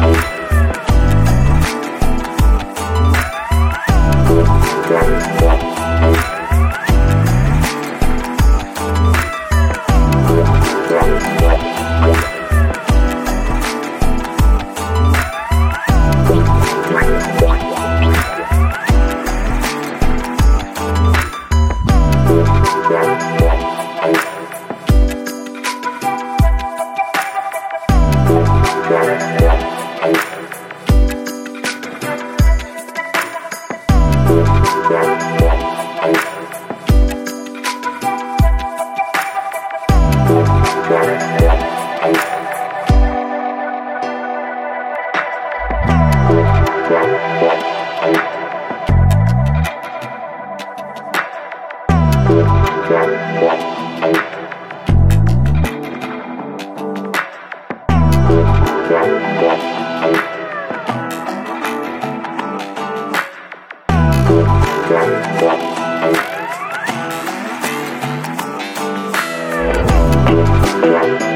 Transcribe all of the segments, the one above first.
Bye. 另外一个。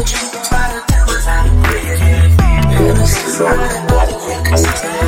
Get you out of town, I'm pretty. And this is all I want,